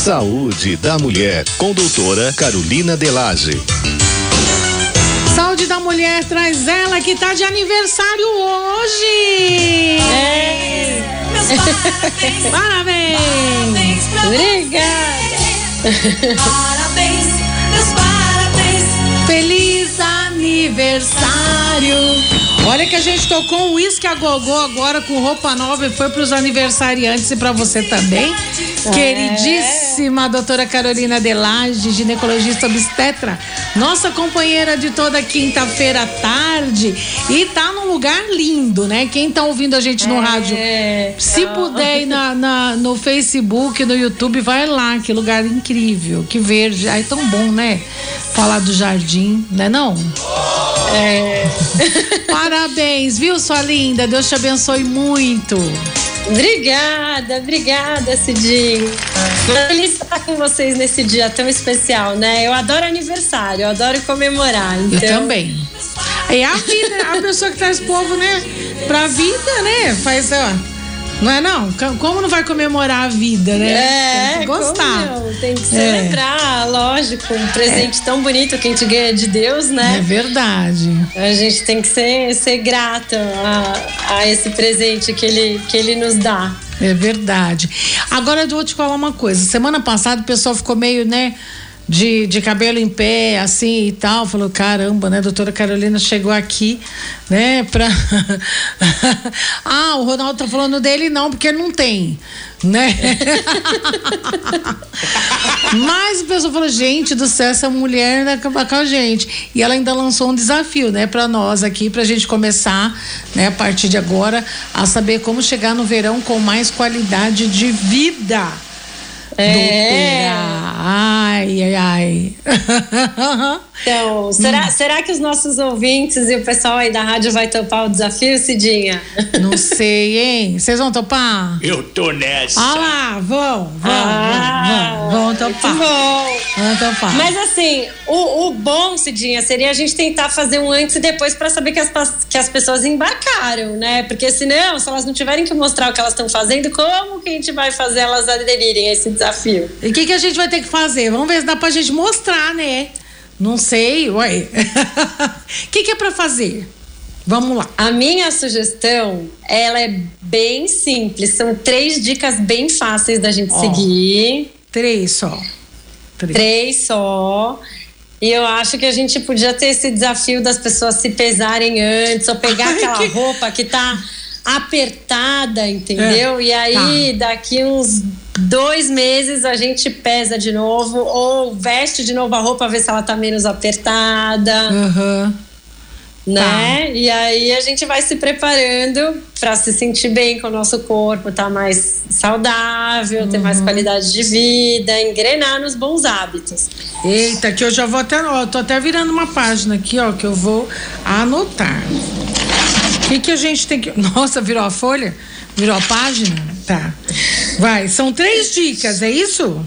Saúde da Mulher, com doutora Carolina Delage. Saúde da Mulher traz ela que tá de aniversário hoje. É. Parabéns. parabéns. Obrigada. Parabéns, meus parabéns. Feliz aniversário. Olha que a gente tocou um uísque a gogô agora com roupa nova e foi para os aniversariantes e para você também. É. Queridíssima doutora Carolina Delage, ginecologista obstetra, nossa companheira de toda quinta-feira à tarde e tá num lugar lindo, né? Quem tá ouvindo a gente no é, rádio, se puder ir na, na, no Facebook, no YouTube, vai lá, que lugar incrível, que verde, ai tão bom, né? Falar do jardim, né não? É. Parabéns, viu, sua linda? Deus te abençoe muito. Obrigada, obrigada, Cidinho. Feliz estar com vocês nesse dia tão especial, né? Eu adoro aniversário, eu adoro comemorar. Então... Eu também. É a vida, a pessoa que traz povo, né? Pra vida, né? Faz, ó não é não? Como não vai comemorar a vida, né? É, tem que gostar. Tem que celebrar, é. lógico. Um presente é. tão bonito que a gente ganha de Deus, né? É verdade. A gente tem que ser, ser grata a, a esse presente que ele, que ele nos dá. É verdade. Agora eu vou te falar uma coisa. Semana passada o pessoal ficou meio, né? De, de cabelo em pé, assim e tal. Falou, caramba, né? Doutora Carolina chegou aqui, né? Pra... ah, o Ronaldo tá falando dele não, porque não tem, né? Mas o pessoal falou, gente do céu, essa mulher vai acabar com a gente. E ela ainda lançou um desafio, né? Pra nós aqui, pra gente começar, né? A partir de agora, a saber como chegar no verão com mais qualidade de vida. É. Ai, ai, ai. Então, será, hum. será que os nossos ouvintes e o pessoal aí da rádio vai topar o desafio, Cidinha? Não sei, hein? Vocês vão topar? Eu tô nessa. Ah lá, vão, vão, ah, vão, vão, vão topar. Bom. Vão topar. Mas assim, o, o bom, Cidinha, seria a gente tentar fazer um antes e depois para saber que as, que as pessoas embarcaram, né? Porque senão, se elas não tiverem que mostrar o que elas estão fazendo, como que a gente vai fazer elas aderirem a esse desafio? E o que, que a gente vai ter que fazer? Vamos ver se dá pra gente mostrar, né? Não sei, ué. O que, que é para fazer? Vamos lá. A minha sugestão, ela é bem simples. São três dicas bem fáceis da gente oh, seguir. Três só. Três. três só. E eu acho que a gente podia ter esse desafio das pessoas se pesarem antes, ou pegar Ai, aquela que... roupa que tá apertada, entendeu? É, e aí, tá. daqui uns dois meses a gente pesa de novo ou veste de novo a roupa ver se ela tá menos apertada. Uhum. Né? Tá. E aí a gente vai se preparando para se sentir bem com o nosso corpo, tá mais saudável, uhum. ter mais uhum. qualidade de vida, engrenar nos bons hábitos. Eita, que eu já vou até, ó, tô até virando uma página aqui, ó, que eu vou anotar. O que que a gente tem que, nossa, virou a folha? Virou a página? Tá. Vai, são três dicas, é isso?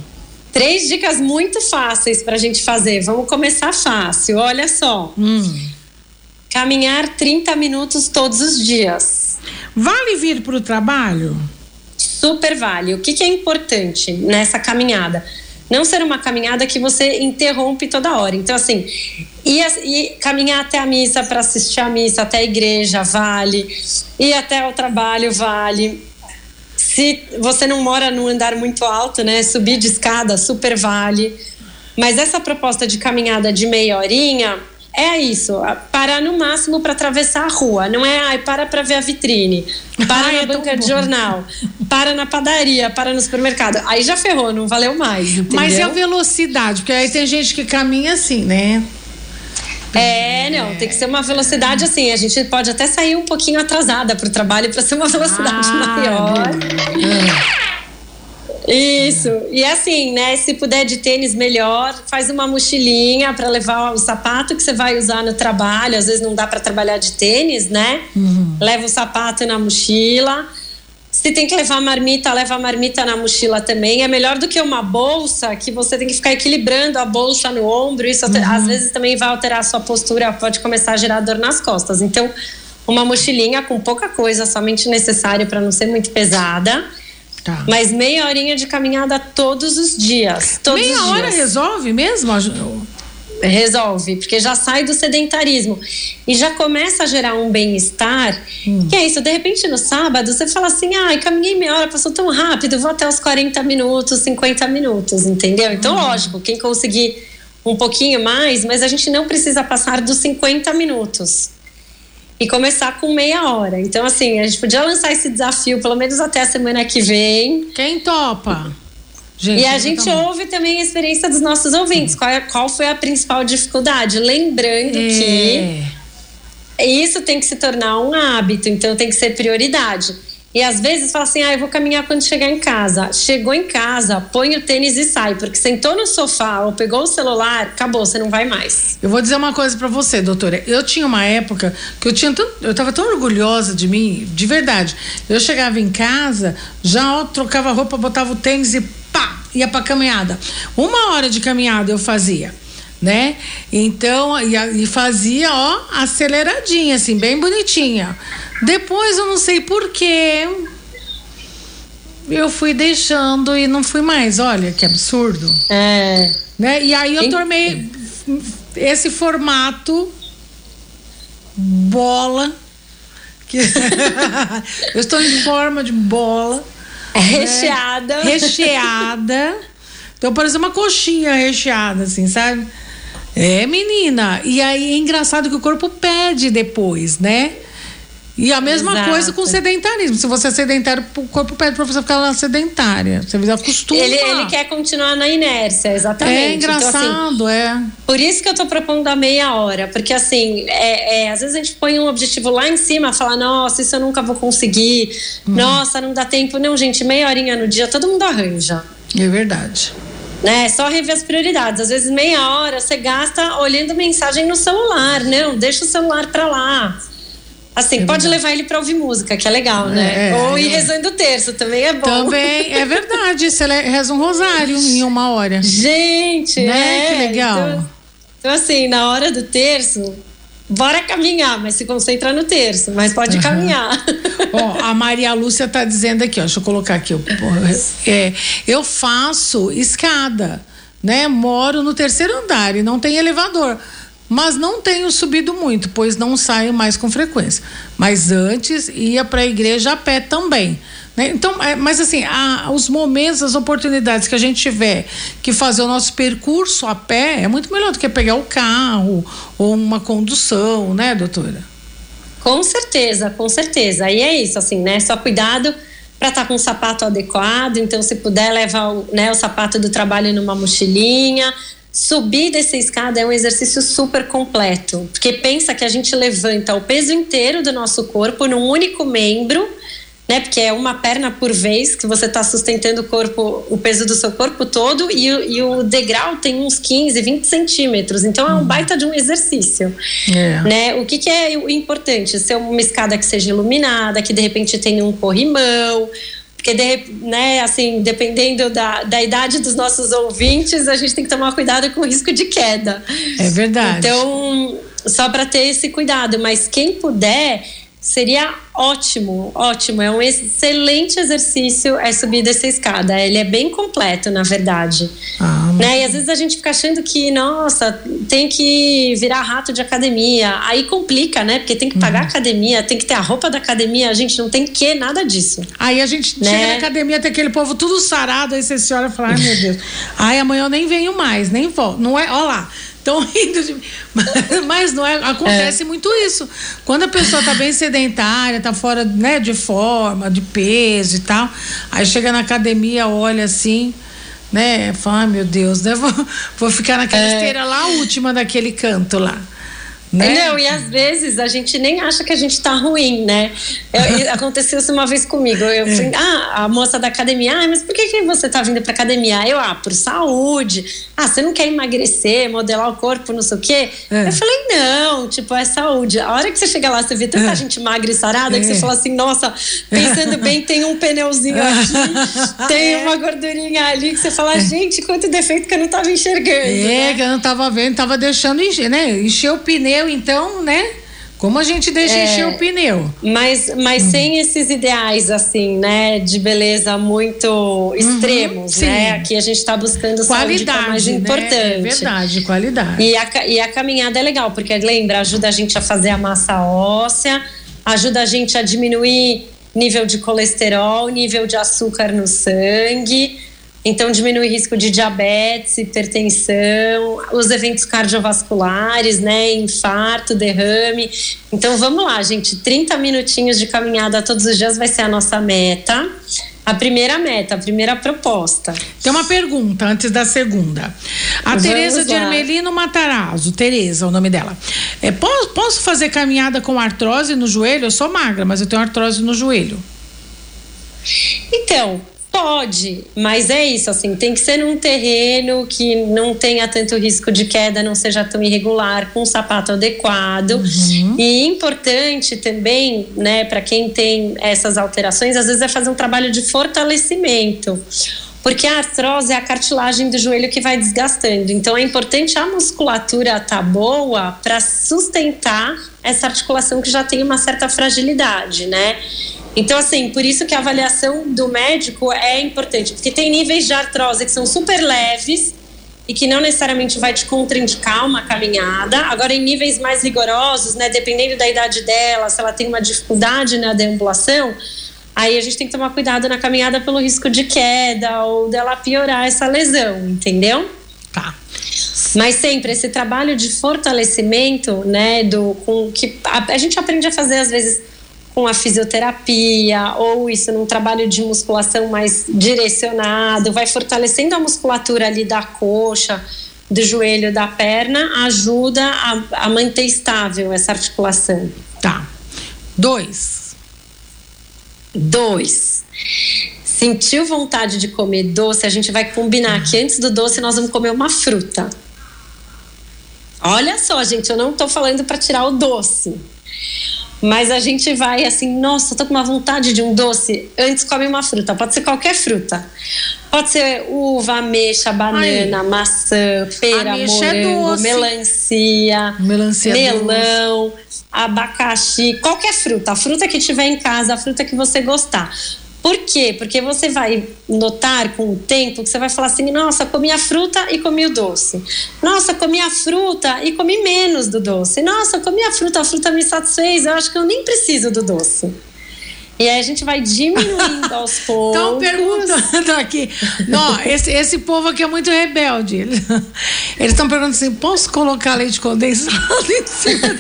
Três dicas muito fáceis para a gente fazer. Vamos começar fácil. Olha só. Hum. Caminhar 30 minutos todos os dias. Vale vir para o trabalho? Super vale. O que, que é importante nessa caminhada? Não ser uma caminhada que você interrompe toda hora. Então, assim, ir, ir caminhar até a missa para assistir a missa, até a igreja, vale. Ir até o trabalho, vale se você não mora num andar muito alto, né? Subir de escada super vale. Mas essa proposta de caminhada de meia horinha é isso, parar no máximo para atravessar a rua. Não é, ai, para para ver a vitrine, para ai, na é banca de jornal, para na padaria, para no supermercado. Aí já ferrou, não valeu mais. Entendeu? Mas e a velocidade? Porque aí tem gente que caminha assim, né? É, não, tem que ser uma velocidade assim. A gente pode até sair um pouquinho atrasada para o trabalho para ser uma velocidade ah, maior. Isso. E assim, né? Se puder de tênis, melhor. Faz uma mochilinha para levar o sapato que você vai usar no trabalho. Às vezes não dá para trabalhar de tênis, né? Uhum. Leva o sapato na mochila. Se tem que levar marmita, leva a marmita na mochila também. É melhor do que uma bolsa que você tem que ficar equilibrando a bolsa no ombro. Isso uhum. às vezes também vai alterar a sua postura, pode começar a gerar dor nas costas. Então, uma mochilinha com pouca coisa, somente necessário para não ser muito pesada. Tá. Mas meia horinha de caminhada todos os dias. Todos Meia os hora dias. resolve mesmo? Resolve, porque já sai do sedentarismo e já começa a gerar um bem-estar. Que é isso, de repente no sábado você fala assim: ai, caminhei meia hora, passou tão rápido, vou até os 40 minutos, 50 minutos, entendeu? Então, lógico, quem conseguir um pouquinho mais, mas a gente não precisa passar dos 50 minutos e começar com meia hora. Então, assim, a gente podia lançar esse desafio pelo menos até a semana que vem. Quem topa? E a gente também. ouve também a experiência dos nossos ouvintes. Qual, é- qual foi a principal dificuldade? Lembrando que É. isso tem que se tornar um hábito, então tem que ser prioridade. E às vezes fala assim: ah, eu vou caminhar quando chegar em casa. Chegou em casa, põe o tênis e sai, porque sentou no sofá ou pegou o celular, acabou, você não vai mais. Eu vou dizer uma coisa pra você, doutora. Eu tinha uma época que eu tinha tão, eu tava tão orgulhosa de mim, de verdade. Eu chegava em casa, já trocava roupa, botava o tênis e pá, ia pra caminhada. Uma hora de caminhada eu fazia. Né? Então, e, e fazia, ó, aceleradinha, assim, bem bonitinha. Depois eu não sei porquê. Eu fui deixando e não fui mais. Olha que absurdo É. né? E aí eu tornei esse formato bola que eu estou em forma de bola É recheada. recheada então parece uma coxinha recheada assim sabe é menina e aí é engraçado que o corpo pede depois né e a mesma Exato. coisa com o sedentarismo. Se você é sedentário, o corpo pede pra você ficar lá sedentária. Você acostuma. Ele, ele quer continuar na inércia, exatamente. É Então, assim, engraçado, é. Por isso que eu tô propondo a meia hora, porque assim, é, é, às vezes a gente põe um objetivo lá em cima, fala, nossa, isso eu nunca vou conseguir, nossa, não dá tempo. Não, gente, meia horinha no dia todo mundo arranja. É verdade. Né? É só rever as prioridades. Às vezes, meia hora você gasta olhando mensagem no celular. Não, deixa o celular pra lá. Assim, pode levar ele pra ouvir música, que é legal, né? É, Ou ir rezando o terço, também é bom. Também é verdade. Você reza um rosário em uma hora. Gente, Né? é, Que legal. Então, então, assim, na hora do terço, bora caminhar, mas se concentra no terço, mas pode caminhar. Ó, a Maria Lúcia tá dizendo aqui, ó, deixa eu colocar aqui. é, eu faço escada, né? Moro no terceiro andar e não tem elevador. Mas não tenho subido muito, pois não saio mais com frequência. Mas antes ia para a igreja a pé também. Né? Então, é, mas assim, a- os momentos, as oportunidades que a gente tiver que fazer o nosso percurso a pé é muito melhor do que pegar o carro ou uma condução, né, doutora? com certeza, com certeza. E é isso, assim, né? Só cuidado para estar com o sapato adequado. Então, se puder levar né, o sapato do trabalho numa mochilinha. Subir dessa escada é um exercício super completo, porque pensa que a gente levanta o peso inteiro do nosso corpo num único membro, né? Porque é uma perna por vez que você está sustentando o corpo, o peso do seu corpo todo, e, o- e o degrau tem uns 15, 20 centímetros. Então é um baita de um exercício É. né? O que, que é o importante? Ser uma escada que seja iluminada, que de repente tenha um corrimão, porque de, né, assim, dependendo da, da idade dos nossos ouvintes, a gente tem que tomar cuidado com o risco de queda. É verdade. Então, só para ter esse cuidado, mas quem puder seria ótimo, ótimo. É um excelente exercício é subir dessa escada. Ele é bem completo, na verdade. Ah, Né? E às vezes a gente fica achando que, nossa, tem que virar rato de academia. Aí complica, né? Porque tem que pagar a academia, tem que ter a roupa da academia. A gente não tem que nada disso. Aí a gente Né? chega na academia, tem aquele povo tudo sarado, aí você se olha e fala, ai meu Deus, ai amanhã eu nem venho mais, nem volto. Não é, ó lá, estão rindo de mim. Mas não é, acontece muito isso. Quando a pessoa tá bem sedentária, tá fora né, de forma, de peso e tal, aí chega na academia, olha assim, né, fala, meu Deus, né, vou, vou ficar naquela É. esteira lá última daquele canto lá. Né? Não, e às vezes a gente nem acha que a gente tá ruim, né? Eu- e aconteceu isso uma vez comigo. Eu falei, ah, a moça da academia, ah, mas por que, que você tá vindo pra academia? Eu, ah, por saúde. Ah, você não quer emagrecer, modelar o corpo, não sei o quê? É. Eu falei, não, tipo, é saúde. A hora que você chega lá, você vê tanta É. gente magra e sarada que É. você fala assim, nossa, pensando bem, tem um pneuzinho aqui, tem É. uma gordurinha ali, que você fala, gente, quanto defeito que eu não tava enxergando. É, né? que eu não tava vendo, tava deixando encher, né? Encher o pneu, então, né? Como a gente deixa É. encher o pneu? Mas, mas sem esses ideais, assim, né, de beleza muito extremos, Uhum, sim. né? Aqui a gente está buscando saúde é Qualidade, mais né? importante. É verdade, qualidade. E a, e a caminhada é legal, porque lembra, ajuda a gente a fazer a massa óssea, ajuda a gente a diminuir nível de colesterol, nível de açúcar no sangue, então diminui risco de diabetes, hipertensão, os eventos cardiovasculares, né, infarto, derrame. Então vamos lá, gente, 30 minutinhos de caminhada todos os dias vai ser a nossa meta. A primeira meta, a primeira proposta. Tem uma pergunta antes da segunda. A Tereza de lá. Hermelino Matarazzo, Tereza, é o nome dela. É, posso, posso fazer caminhada com artrose no joelho? Eu sou magra, mas eu tenho artrose no joelho. Então, pode, mas é isso, assim, tem que ser num terreno que não tenha tanto risco de queda, não seja tão irregular, com um sapato adequado. E importante também, né, para quem tem essas alterações, às vezes é fazer um trabalho de fortalecimento. Porque a artrose é a cartilagem do joelho que vai desgastando. Então é importante a musculatura estar boa para sustentar essa articulação que já tem uma certa fragilidade, né? Então, assim, por isso que a avaliação do médico é importante, porque tem níveis de artrose que são super leves e que não necessariamente vai te contraindicar uma caminhada. Agora, em níveis mais rigorosos, né, dependendo da idade dela, se ela tem uma dificuldade na deambulação, aí a gente tem que tomar cuidado na caminhada pelo risco de queda ou dela piorar essa lesão, entendeu? Tá. Mas sempre esse trabalho de fortalecimento, né, do com que a, a gente aprende a fazer às vezes com a fisioterapia ou isso num trabalho de musculação mais direcionado, vai fortalecendo a musculatura ali da coxa, do joelho, da perna, ajuda a, a manter estável essa articulação. Tá. Dois. Dois. Sentiu vontade de comer doce? A gente vai combinar que antes do doce nós vamos comer uma fruta. Olha só, gente, eu não tô falando para tirar o doce. Mas a gente vai assim, nossa, tô com uma vontade de um doce. Antes come uma fruta, pode ser qualquer fruta. Pode ser uva, ameixa, banana, Ai. maçã, pera, Ameixa é morango, doce. melancia, Melancia é melão, abacaxi, qualquer fruta, a fruta que tiver em casa, a fruta que você gostar. Por quê? Porque você vai notar com o tempo que você vai falar assim: nossa, comi a fruta e comi o doce. Nossa, comi a fruta e comi menos do doce. Nossa, comi a fruta, a fruta me satisfez, eu acho que eu nem preciso do doce. E aí a gente vai diminuindo aos poucos. Estão perguntando aqui. Não, esse, esse povo aqui é muito rebelde. Eles estão perguntando assim: posso colocar leite condensado em cima,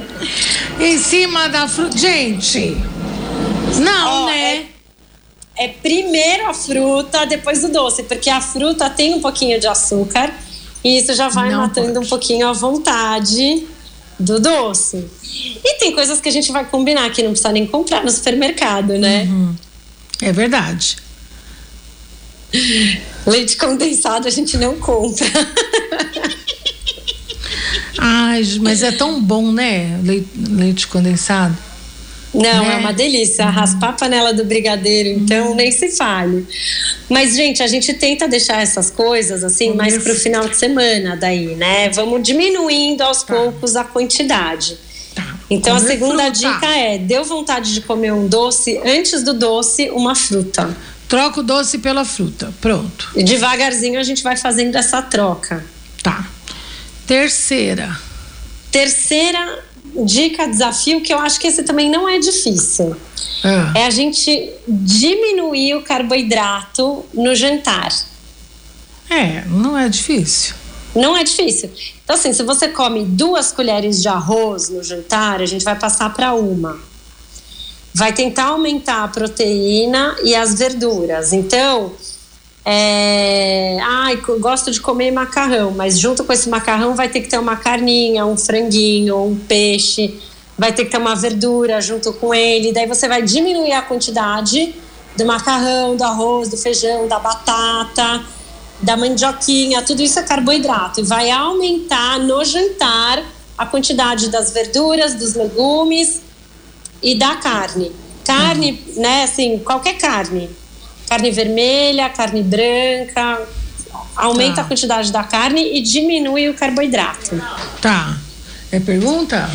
em cima da fruta? Gente, não, Ó, né? é primeiro a fruta, depois o doce, porque a fruta tem um pouquinho de açúcar e isso já vai Não matando pode. um pouquinho a vontade do doce. E tem coisas que a gente vai combinar que não precisa nem comprar no supermercado, né? É verdade. Leite condensado a gente não compra. Ai, mas é tão bom, né? Leite, leite condensado. Não, Né? é uma delícia. Raspar a panela do brigadeiro, então nem se fale. Mas, gente, a gente tenta deixar essas coisas assim mais Comer- pro final de semana daí, né? Vamos diminuindo aos Tá. poucos a quantidade. Tá. Então a Comer segunda fruta. dica é: deu vontade de comer um doce, antes do doce, uma fruta. Troca o doce pela fruta. Pronto. E devagarzinho a gente vai fazendo essa troca. Tá. Terceira. Terceira dica, desafio, que eu acho que esse também não é difícil. Ah, É a gente diminuir o carboidrato no jantar. é, não é difícil. Não é difícil. Então, assim, se você come duas colheres de arroz no jantar, a gente vai passar para uma. Vai tentar aumentar a proteína e as verduras. Então, é... ai, gosto de comer macarrão, mas junto com esse macarrão vai ter que ter uma carninha, um franguinho, um peixe, vai ter que ter uma verdura junto com ele. Daí você vai diminuir a quantidade do macarrão, do arroz, do feijão, da batata da mandioquinha, tudo isso é carboidrato. E vai aumentar no jantar a quantidade das verduras, dos legumes e da carne. Carne, né, assim, qualquer carne. Carne vermelha, carne branca. Aumenta Tá. a quantidade da carne e diminui o carboidrato. Tá. É pergunta?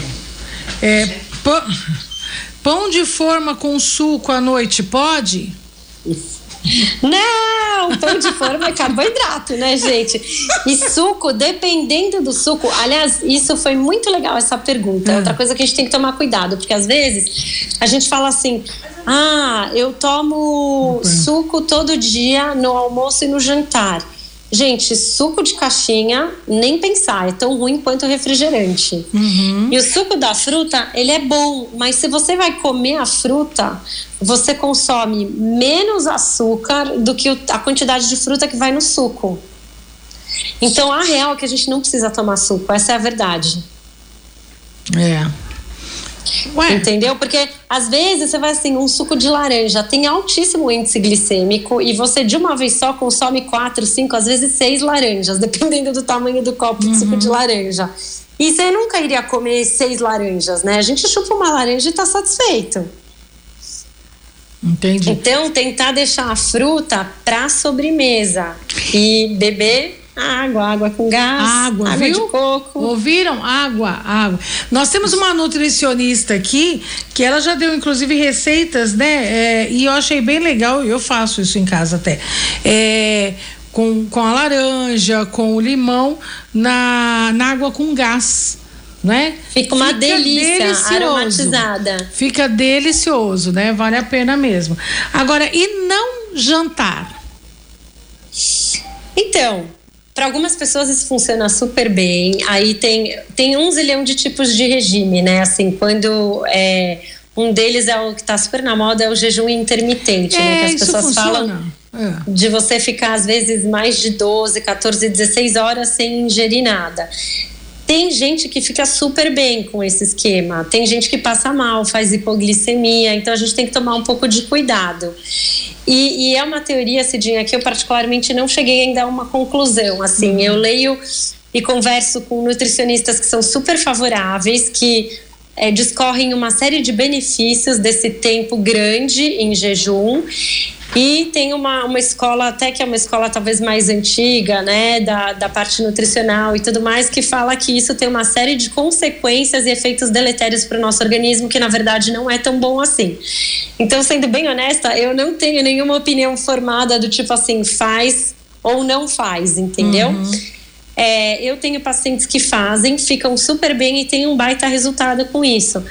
É, pão, pão de forma com suco à noite, pode? Não, pão de forma é carboidrato, né, gente? E suco, dependendo do suco. Aliás, isso foi muito legal essa pergunta. É outra coisa que a gente tem que tomar cuidado, porque às vezes a gente fala assim: ah, eu tomo suco todo dia no almoço e no jantar. Gente, suco de caixinha, nem pensar, é tão ruim quanto refrigerante. E o suco da fruta, ele é bom, mas se você vai comer a fruta, você consome menos açúcar do que a quantidade de fruta que vai no suco. Então, a real é que a gente não precisa tomar suco, essa é a verdade. É. Ué, Entendeu? Porque às vezes você vai assim, um suco de laranja tem altíssimo índice glicêmico e você de uma vez só consome quatro, cinco, às vezes seis laranjas, dependendo do tamanho do copo de suco de laranja. E você nunca iria comer seis laranjas, né? A gente chupa uma laranja e tá satisfeito. entendi. Então, tentar deixar a fruta pra sobremesa e beber água, água com gás, Água, água viu? de coco. Ouviram? Água, água. Nós temos uma nutricionista aqui que ela já deu inclusive receitas, né? É, e eu achei bem legal, eu faço isso em casa até. É, com, com a laranja, com o limão, na, na água com gás. Né? Fica uma delícia, aromatizada. Fica delicioso, né? Vale a pena mesmo. Agora, e não jantar? Então, para algumas pessoas isso funciona super bem. Aí tem, tem um zilhão de tipos de regime, né? Assim, quando é, um deles é o que está super na moda, é o jejum intermitente, né? Que as É, isso pessoas falam funciona. É. de você ficar às vezes mais de 12, 14, 16 horas sem ingerir nada. Tem gente que fica super bem com esse esquema, tem gente que passa mal, faz hipoglicemia, então a gente tem que tomar um pouco de cuidado. E, e é uma teoria, Cidinha, que eu particularmente não cheguei ainda a uma conclusão. Assim, eu leio e converso com nutricionistas que são super favoráveis, que é, discorrem uma série de benefícios desse tempo grande em jejum. E tem uma, uma escola, até que é uma escola talvez mais antiga, né, da, da parte nutricional e tudo mais, que fala que isso tem uma série de consequências e efeitos deletérios para o nosso organismo, que na verdade não é tão bom assim. Então, sendo bem honesta, eu não tenho nenhuma opinião formada do tipo assim, faz ou não faz, entendeu? É, eu tenho pacientes que fazem, ficam super bem e têm um baita resultado com isso.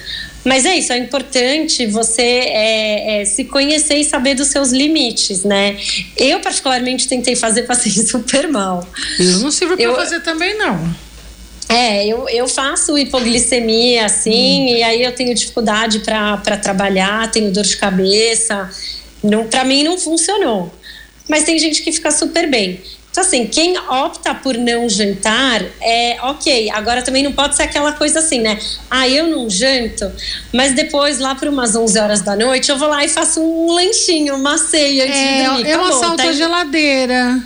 Mas é isso, é importante você é, é, se conhecer e saber dos seus limites, né? Eu, particularmente, tentei fazer, passei super mal. Eu não sirvo para fazer também, não. É, eu, eu faço hipoglicemia, assim, e aí eu tenho dificuldade para trabalhar, tenho dor de cabeça. Não, para mim não funcionou. Mas tem gente que fica super bem. Então, assim, quem opta por não jantar, é ok. Agora também não pode ser aquela coisa assim, né? Ah, eu não janto, mas depois, lá por umas 11 horas da noite, eu vou lá e faço um lanchinho, uma ceia antes de É, dormir. eu Acabou, assalto tá a geladeira.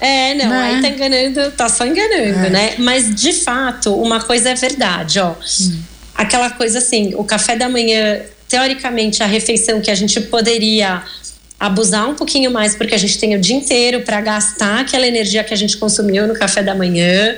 é, não, Né? aí tá enganando, tá só enganando, né? Mas de fato, uma coisa é verdade, ó. Aquela coisa assim, o café da manhã, teoricamente, a refeição que a gente poderia abusar um pouquinho mais, porque a gente tem o dia inteiro para gastar aquela energia que a gente consumiu no café da manhã.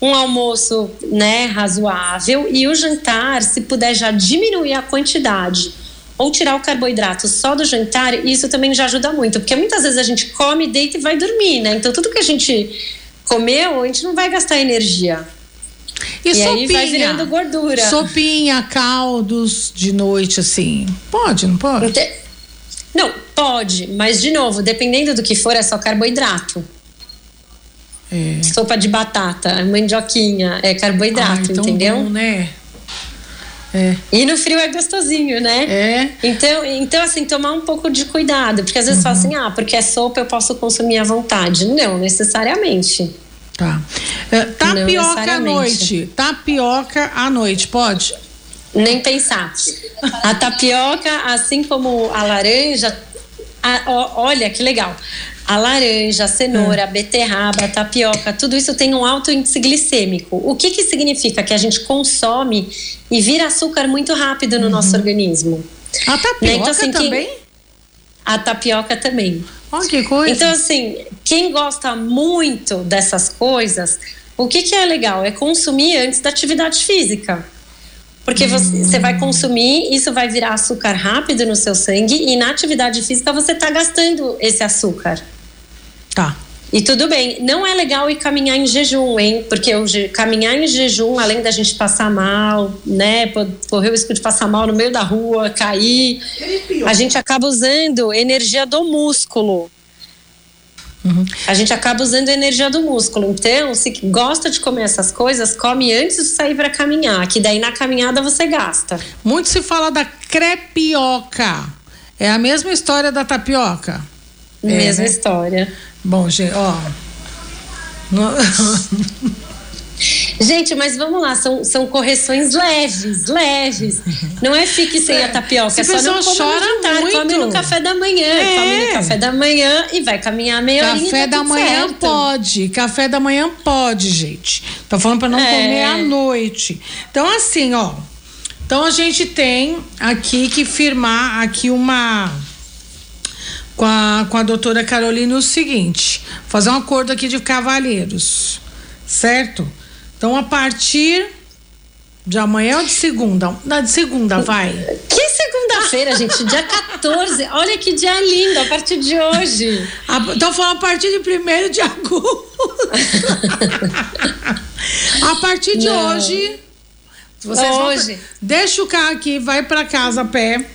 Um almoço, né, razoável. E o jantar, se puder já diminuir a quantidade ou tirar o carboidrato só do jantar, isso também já ajuda muito, porque muitas vezes a gente come, deita e vai dormir, né? Então tudo que a gente comeu, a gente não vai gastar energia. E, E aí sopinha? vai virando gordura. Sopinha, caldos de noite, assim. Pode, não pode? Ente- Não, pode, mas de novo, dependendo do que for, é só carboidrato. É. Sopa de batata, mandioquinha, é carboidrato, tão entendeu? bom, né? É. E no frio é gostosinho, né? É. Então, então, assim, tomar um pouco de cuidado, porque às vezes fala assim, ah, porque é sopa eu posso consumir à vontade. Não, necessariamente. Tá. É, tapioca à noite. Tapioca à noite, pode? Nem pensar. A tapioca, assim como a laranja, a- ó- olha que legal. A laranja, a cenoura, a beterraba, a tapioca, tudo isso tem um alto índice glicêmico. O que, que significa? Que a gente consome e vira açúcar muito rápido no nosso organismo. A tapioca Né, então, assim, quem- também? A tapioca também. Olha que coisa. Então, assim, quem gosta muito dessas coisas, o que, que é legal? É consumir antes da atividade física. Porque você, vai consumir, isso vai virar açúcar rápido no seu sangue e na atividade física você está gastando esse açúcar. Tá. E tudo bem, não é legal ir caminhar em jejum, hein? Porque caminhar em jejum, além da gente passar mal, né? Correr o risco de passar mal no meio da rua, cair, a gente acaba usando energia do músculo. A gente acaba usando a energia do músculo. Então, se gosta de comer essas coisas, come antes de sair para caminhar, que daí na caminhada você gasta. Muito se fala da crepioca. É a mesma história da tapioca. É, Mesma né? história. Bom, gente, ó. No- Gente, mas vamos lá, são, são correções leves, leves. Não é fique sem a tapioca, é só não come no chora jantar, muito. come no café da manhã, É. come no café da manhã e vai caminhar meia horinha e Café tá da manhã certo. pode. Café da manhã pode, gente. Tô falando pra não É. comer à noite. Então, assim, ó. Então a gente tem aqui que firmar aqui uma. Com a, com a doutora Carolina o seguinte: fazer um acordo aqui de cavalheiros. Certo? Então, a partir de amanhã ou de segunda? Não, de segunda, vai. Que segunda-feira, gente, dia 14. Olha que dia lindo, a partir de hoje. Então falando a partir de 1 de agosto. a partir de Não. hoje. Vocês vão- Hoje. deixa o carro aqui, vai pra casa a pé.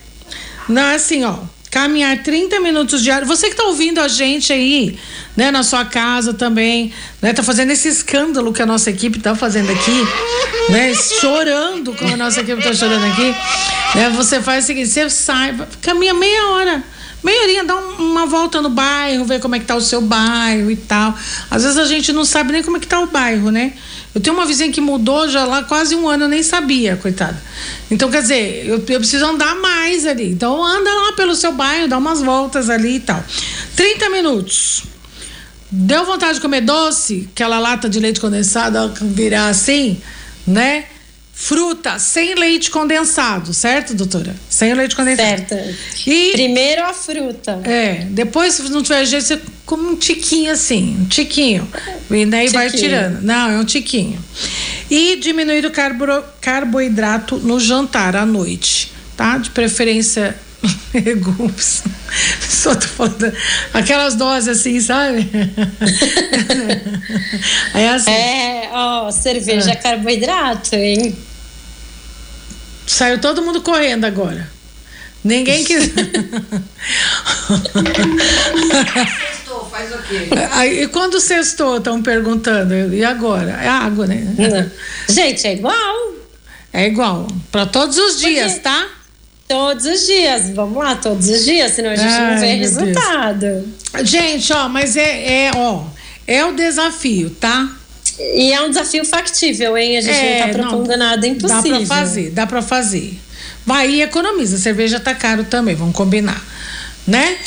Não, assim, ó. Caminhar 30 minutos diário. Você que tá ouvindo a gente aí, né, na sua casa também, né, tá fazendo esse escândalo que a nossa equipe tá fazendo aqui, né, chorando como a nossa equipe tá chorando aqui, né, você faz o seguinte, você sai, caminha meia hora, meia horinha, dá um- uma volta no bairro, ver como é que tá o seu bairro e tal. Às vezes a gente não sabe nem como é que tá o bairro, né? Eu tenho uma vizinha que mudou já lá quase um ano, eu nem sabia, coitada. Então, quer dizer, eu, eu preciso andar mais ali. Então, anda lá pelo seu bairro, dá umas voltas ali e tal. 30 minutos. Deu vontade de comer doce, aquela lata de leite condensado, virar assim, né? Fruta sem leite condensado, certo, doutora? Sem leite condensado. Certo. E Primeiro a fruta. é, depois, se não tiver jeito, você come um tiquinho assim, um tiquinho. E daí vai Tiquinho. tirando. Não, é um tiquinho. E diminuir o carbo- carboidrato no jantar à noite, tá? De preferência legumes. Só tô falando. Aquelas doses assim, sabe? é assim. É, ó, cerveja é carboidrato, hein? Saiu todo mundo correndo agora. Ninguém quis. Sextou, faz o quê? E quando sextou, estão perguntando. E agora? É água, né? Gente, é igual. É igual. Para todos os dias, tá? Todos os dias. Vamos lá, todos os dias, senão a gente Ai, não vê meu Deus. resultado. Gente, ó, mas é, é, ó, é o desafio, tá? E é um desafio factível, hein? A gente É, não tá propondo não, nada impossível. Dá pra fazer, dá pra fazer. Vai e economiza. Cerveja tá caro também, vamos combinar. Né?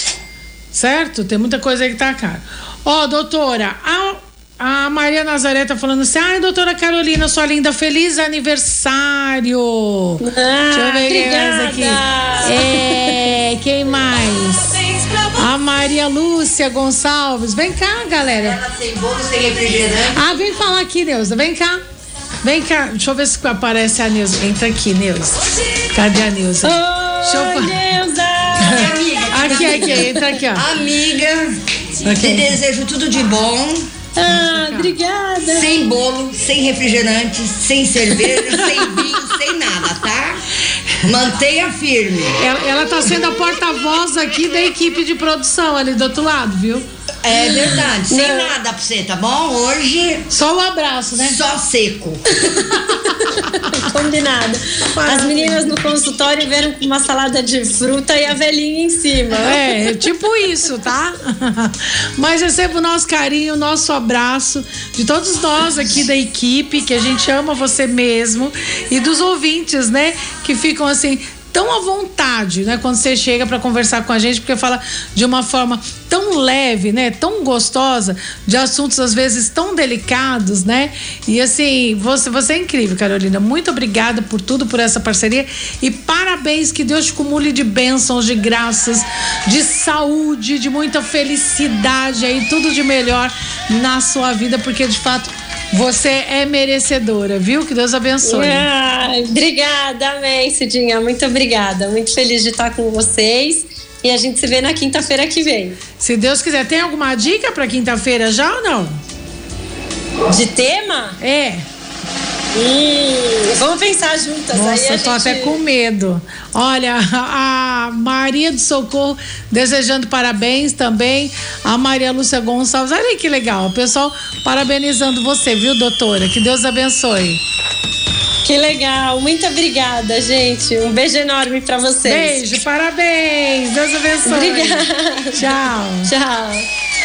Certo? Tem muita coisa aí que tá caro. Ó, doutora, a, a Maria Nazaré tá falando assim: ai, doutora Carolina, sua linda, feliz aniversário. Deixa eu ver quem mais aqui. obrigada. É, quem mais? Parabéns pra você. A Maria Lúcia Gonçalves. Vem cá, galera. Ela bolo, sem refrigerante. Ah, vem falar aqui, Neuza. Vem cá. Vem cá. Deixa eu ver se aparece a Neuza. Entra aqui, Neuza. Cadê a Neuza? Deixa eu Oi, Neuza! Aqui, aqui. Entra aqui, ó. Amiga, te desejo tudo de bom. Ah, obrigada. Sem bolo, sem refrigerante, sem cerveja, sem vinho, sem nada, tá? Mantenha firme. Ela, ela tá sendo a porta-voz aqui da equipe de produção ali do outro lado, viu? É verdade, sem nada pra você, tá bom? Hoje, Só o abraço, né? só seco. Combinado. As meninas no consultório vieram com uma salada de fruta e a velhinha em cima. É, tipo isso, tá? Mas receba o nosso carinho, o nosso abraço de todos nós aqui da equipe, que a gente ama você mesmo, e dos ouvintes, né? Que ficam assim. Tão à vontade, né? Quando você chega para conversar com a gente, porque fala de uma forma tão leve, né? Tão gostosa, de assuntos às vezes tão delicados, né? E assim, você, você é incrível, Carolina. Muito obrigada por tudo, por essa parceria e parabéns, que Deus te cumule de bênçãos, de graças, de saúde, de muita felicidade aí, tudo de melhor na sua vida, porque de fato Você é merecedora, viu? Que Deus abençoe. Ai, obrigada, amém, Cidinha. Muito obrigada. Muito feliz de estar com vocês. E a gente se vê na quinta-feira que vem. Se Deus quiser, tem alguma dica para quinta-feira já ou não? De tema? É. Hum, vamos pensar juntas. Aí Nossa, a eu tô gente... até com medo. Olha, a Maria do Socorro desejando parabéns também. A Maria Lúcia Gonçalves. Olha aí que legal. O pessoal parabenizando você, viu, doutora? Que Deus abençoe. Que legal. Muito obrigada, gente. Um beijo enorme para vocês. Beijo, parabéns. Deus abençoe. Obrigada. Tchau. Tchau.